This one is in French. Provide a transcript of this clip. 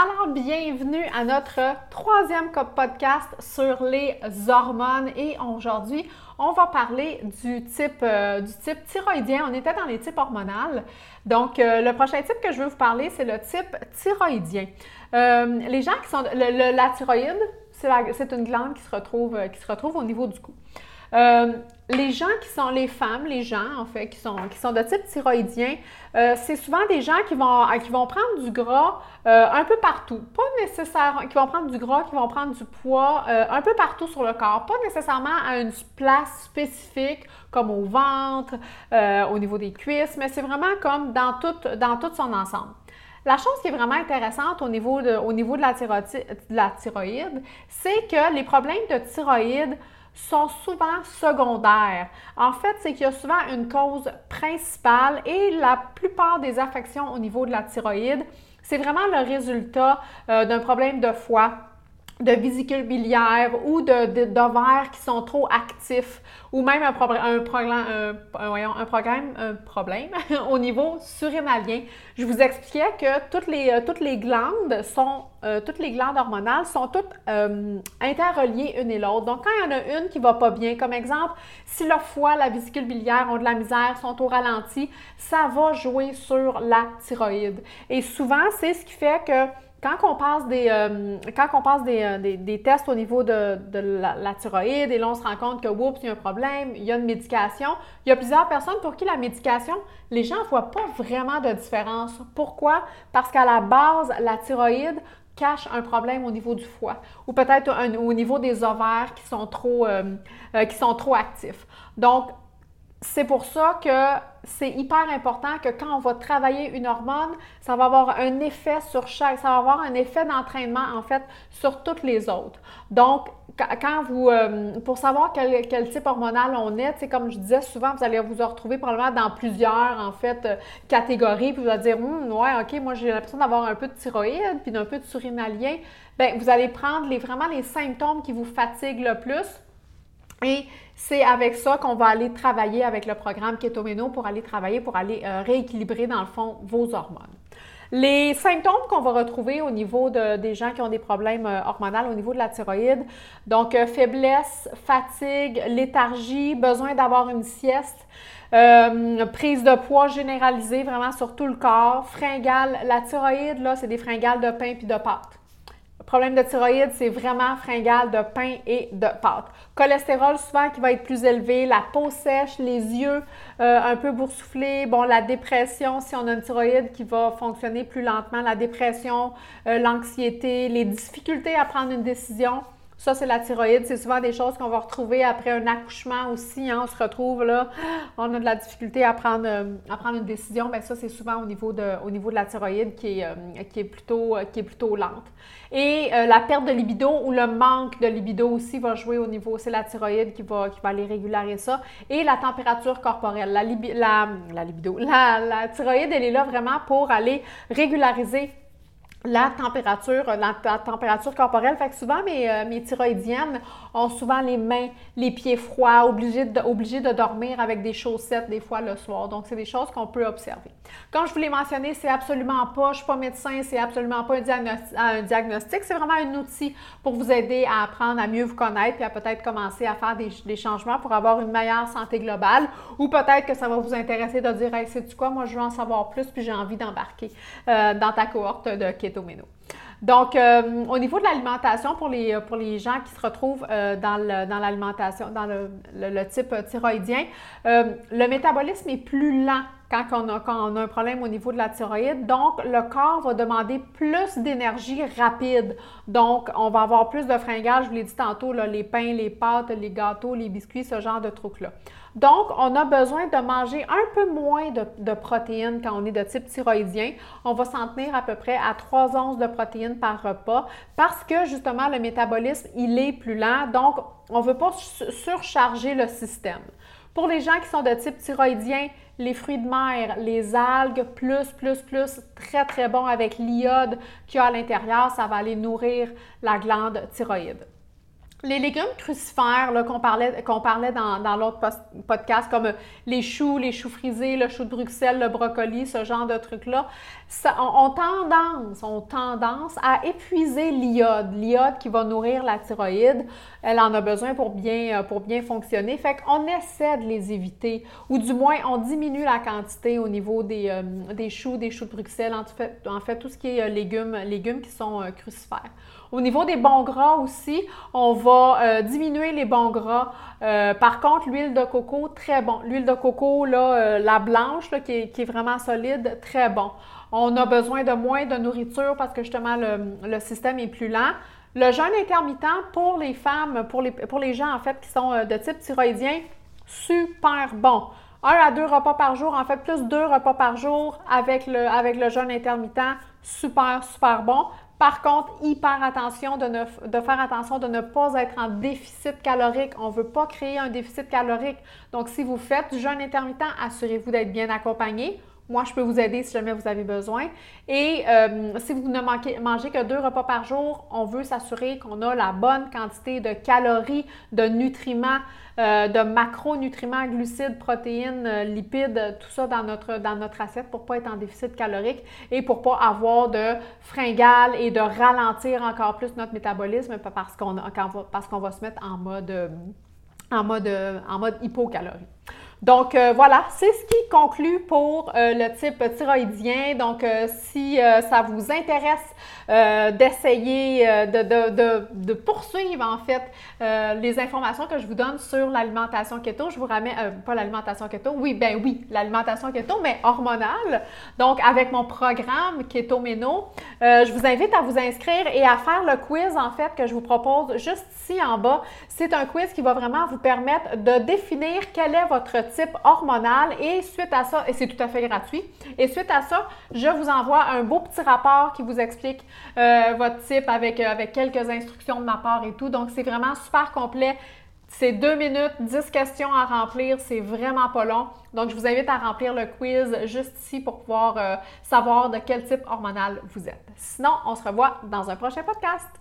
Alors, bienvenue à notre troisième podcast sur les hormones et aujourd'hui, on va parler du type, euh, du type thyroïdien. On était dans les types hormonaux. Donc, euh, le prochain type que je veux vous parler, c'est le type thyroïdien. Euh, les gens qui sont... la thyroïde, c'est une glande qui se retrouve au niveau du cou. Euh, les gens qui sont les femmes, les gens en fait, qui sont, qui sont de type thyroïdien, euh, c'est souvent des gens qui vont, vont prendre du gras euh, un peu partout. Pas nécessairement, qui vont prendre du gras, qui vont prendre du poids un peu partout sur le corps. Pas nécessairement à une place spécifique comme au ventre, au niveau des cuisses, mais c'est vraiment comme dans tout, son ensemble. La chose qui est vraiment intéressante au niveau de, la, de la thyroïde, c'est que les problèmes de thyroïde sont souvent secondaires. En fait, c'est qu'il y a souvent une cause principale et la plupart des affections au niveau de la thyroïde, c'est vraiment le résultat euh, d'un problème de foie de vésicule biliaire ou d'ovaires qui sont trop actifs ou même un, un, un, problème, un problème au niveau surrénalien. Je vous expliquais que toutes les, euh, toutes les glandes sont, euh, toutes les glandes hormonales sont toutes euh, interreliées une et l'autre. Donc, quand il y en a une qui va pas bien, comme exemple, si le foie, la vésicule biliaire ont de la misère, sont au ralenti, ça va jouer sur la thyroïde. Et souvent, c'est ce qui fait que quand on passe des, euh, quand on passe des, euh, des, des, tests au niveau de, de la, thyroïde et là on se rend compte que oups, il y a un problème, il y a une médication, il y a plusieurs personnes pour qui la médication, les gens ne voient pas vraiment de différence. Pourquoi? Parce qu'à la base, la thyroïde cache un problème au niveau du foie ou peut-être au niveau des ovaires qui sont trop, euh, qui sont trop actifs. Donc, c'est pour ça que c'est hyper important que quand on va travailler une hormone, ça va avoir un effet sur chaque, ça va avoir un effet d'entraînement en fait sur toutes les autres. Donc, quand vous, euh, pour savoir quel, type hormonal on est, c'est comme je disais souvent, vous allez vous retrouver probablement dans plusieurs en fait euh, catégories, puis vous allez dire, hum, ouais, ok, moi j'ai l'impression d'avoir un peu de thyroïde, puis d'un peu de surinalien. Bien, vous allez prendre les, vraiment les symptômes qui vous fatiguent le plus et c'est avec ça qu'on va aller travailler avec le programme Ketomeno pour aller travailler, pour aller euh, rééquilibrer dans le fond vos hormones. Les symptômes qu'on va retrouver au niveau des gens qui ont des problèmes euh, hormonaux au niveau de la thyroïde, donc euh, faiblesse, fatigue, léthargie, besoin d'avoir une sieste, prise de poids généralisée vraiment sur tout le corps, fringales. La thyroïde, là, c'est des fringales de pain puis de pâte. Problème de thyroïde, c'est vraiment fringale de pain et de pâte. Cholestérol souvent qui va être plus élevé, la peau sèche, les yeux euh, un peu boursouflés, bon, la dépression si on a une thyroïde qui va fonctionner plus lentement, la dépression, euh, l'anxiété, les difficultés à prendre une décision. Ça, c'est la thyroïde. C'est souvent des choses qu'on va retrouver après un accouchement aussi. Hein. On se retrouve là, on a de la difficulté à prendre, euh, à prendre une décision. Bien, ça, c'est souvent au niveau, de, au niveau de la thyroïde qui est, euh, qui est, plutôt, euh, qui est plutôt lente. Et la perte de libido ou le manque de libido aussi va jouer au niveau, c'est la thyroïde qui va, qui va aller régulariser ça. Et la température corporelle. La, libido, la thyroïde, elle est là vraiment pour aller régulariser la température, la, température corporelle. Fait que souvent, mes, euh, mes, thyroïdiennes ont souvent les mains, les pieds froids, obligés de, dormir avec des chaussettes des fois le soir. Donc, c'est des choses qu'on peut observer. Comme je vous l'ai mentionné, c'est absolument pas, je suis pas médecin, c'est absolument pas un diagnostic, c'est vraiment un outil pour vous aider à apprendre à mieux vous connaître puis à peut-être commencer à faire des, changements pour avoir une meilleure santé globale ou peut-être que ça va vous intéresser de dire, hey, sais-tu quoi, moi je veux en savoir plus puis j'ai envie d'embarquer euh, dans ta cohorte de donc, euh, au niveau de l'alimentation, pour les, pour les gens qui se retrouvent euh, dans l'alimentation, dans, le, type thyroïdien, euh, le métabolisme est plus lent quand on, a, quand on a un problème au niveau de la thyroïde. Donc, le corps va demander plus d'énergie rapide. Donc, on va avoir plus de fringales, je vous l'ai dit tantôt, les pains, les pâtes, les gâteaux, les biscuits, ce genre de trucs-là. Donc, on a besoin de manger un peu moins de, protéines quand on est de type thyroïdien. On va s'en tenir à peu près à 3 onces de protéines par repas parce que justement, le métabolisme, il est plus lent. Donc, on ne veut pas surcharger le système. Pour les gens qui sont de type thyroïdien, les fruits de mer, les algues, plus, plus, plus, très, très bon avec l'iode qu'il y a à l'intérieur, ça va aller nourrir la glande thyroïde. Les légumes crucifères qu'on parlait, dans, l'autre podcast, comme les choux, les choux frisés, le chou de Bruxelles, le brocoli, ce genre de trucs-là, tendance, ont tendance à épuiser l'iode, l'iode qui va nourrir la thyroïde. Elle en a besoin pour bien, pour bien fonctionner. Fait qu'on essaie de les éviter, ou du moins on diminue la quantité au niveau des, euh, choux, des choux de Bruxelles, en fait, tout ce qui est euh, légumes, qui sont euh, crucifères. Au niveau des bons gras aussi, on va euh, diminuer les bons gras. Euh, par contre, l'huile de coco, très bon. L'huile de coco, là, euh, la blanche, qui, est, vraiment solide, très bon. On a besoin de moins de nourriture parce que justement, le, système est plus lent. Le jeûne intermittent pour les femmes, pour les, pour les gens en fait qui sont de type thyroïdien, super bon. Un à deux repas par jour, en fait, plus deux repas par jour avec le, avec le jeûne intermittent, super, super bon. Par contre, hyper attention de, faire attention de ne pas être en déficit calorique. On ne veut pas créer un déficit calorique. Donc, si vous faites du jeûne intermittent, assurez-vous d'être bien accompagné. Moi, je peux vous aider si jamais vous avez besoin. Et euh, si vous ne mangez que deux repas par jour, on veut s'assurer qu'on a la bonne quantité de calories, de nutriments, euh, de macronutriments, glucides, protéines, euh, lipides, tout ça dans notre, dans notre assiette pour ne pas être en déficit calorique et pour ne pas avoir de fringales et de ralentir encore plus notre métabolisme parce qu'on qu'on va se mettre en mode, en mode, en mode hypocalorie. Donc euh, voilà, c'est ce qui conclut pour euh, le type thyroïdien. Donc euh, si ça vous intéresse d'essayer de, poursuivre en fait les informations que je vous donne sur l'alimentation keto, je vous ramène, pas l'alimentation keto, oui, ben oui, l'alimentation keto, mais hormonale. Donc avec mon programme Keto Meno, je vous invite à vous inscrire et à faire le quiz en fait que je vous propose juste ici en bas. C'est un quiz qui va vraiment vous permettre de définir quel est votre type hormonal et suite à ça, et c'est tout à fait gratuit, et suite à ça, je vous envoie un beau petit rapport qui vous explique euh, votre type avec, euh, avec quelques instructions de ma part et tout. Donc, c'est vraiment super complet. C'est deux minutes, dix questions à remplir, c'est vraiment pas long. Donc, je vous invite à remplir le quiz juste ici pour pouvoir euh, savoir de quel type hormonal vous êtes. Sinon, on se revoit dans un prochain podcast.